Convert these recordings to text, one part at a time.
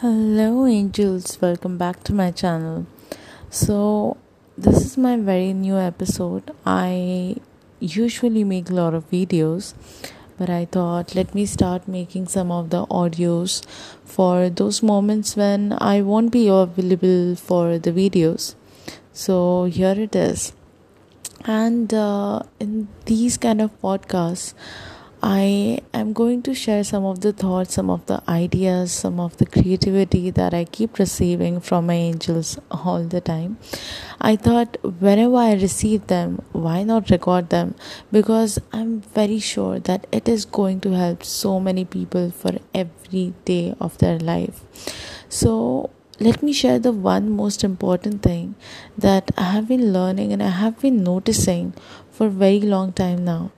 Hello, angels, welcome back to my channel. So, this is my very new episode. I usually make a lot of videos, but I thought let me start making some of the audios for those moments when I won't be available for the videos. So, here it is. And uh, in these kind of podcasts, I am going to share some of the thoughts, some of the ideas, some of the creativity that I keep receiving from my angels all the time. I thought whenever I receive them, why not record them? Because I'm very sure that it is going to help so many people for every day of their life. So, let me share the one most important thing that I have been learning and I have been noticing for a very long time now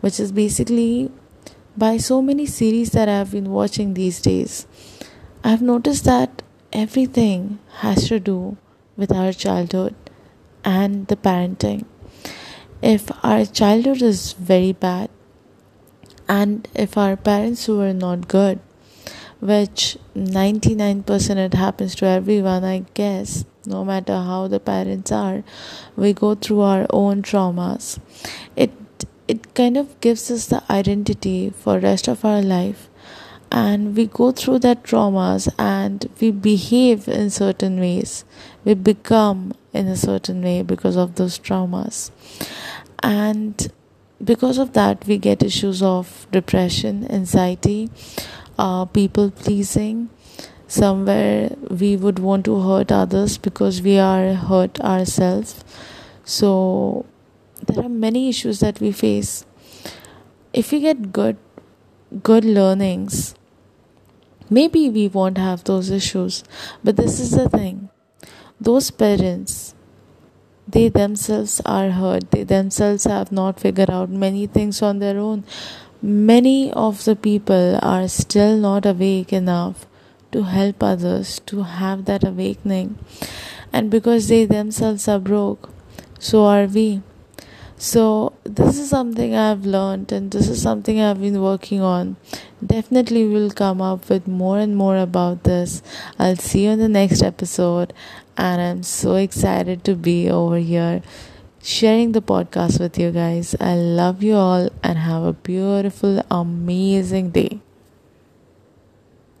which is basically by so many series that I've been watching these days. I've noticed that everything has to do with our childhood and the parenting. If our childhood is very bad, and if our parents were not good, which 99% it happens to everyone, I guess, no matter how the parents are, we go through our own traumas. It it kind of gives us the identity for rest of our life. And we go through that traumas and we behave in certain ways. We become in a certain way because of those traumas. And because of that we get issues of depression anxiety uh, people pleasing. Somewhere we would want to hurt others because we are hurt ourselves. So there are many issues that we face. If we get good good learnings maybe we won't have those issues. But this is the thing. Those parents they themselves are hurt. They themselves have not figured out many things on their own. Many of the people are still not awake enough to help others to have that awakening. And because they themselves are broke so are we so, this is something I've learned, and this is something I've been working on. Definitely, will come up with more and more about this. I'll see you in the next episode, and I'm so excited to be over here sharing the podcast with you guys. I love you all, and have a beautiful, amazing day.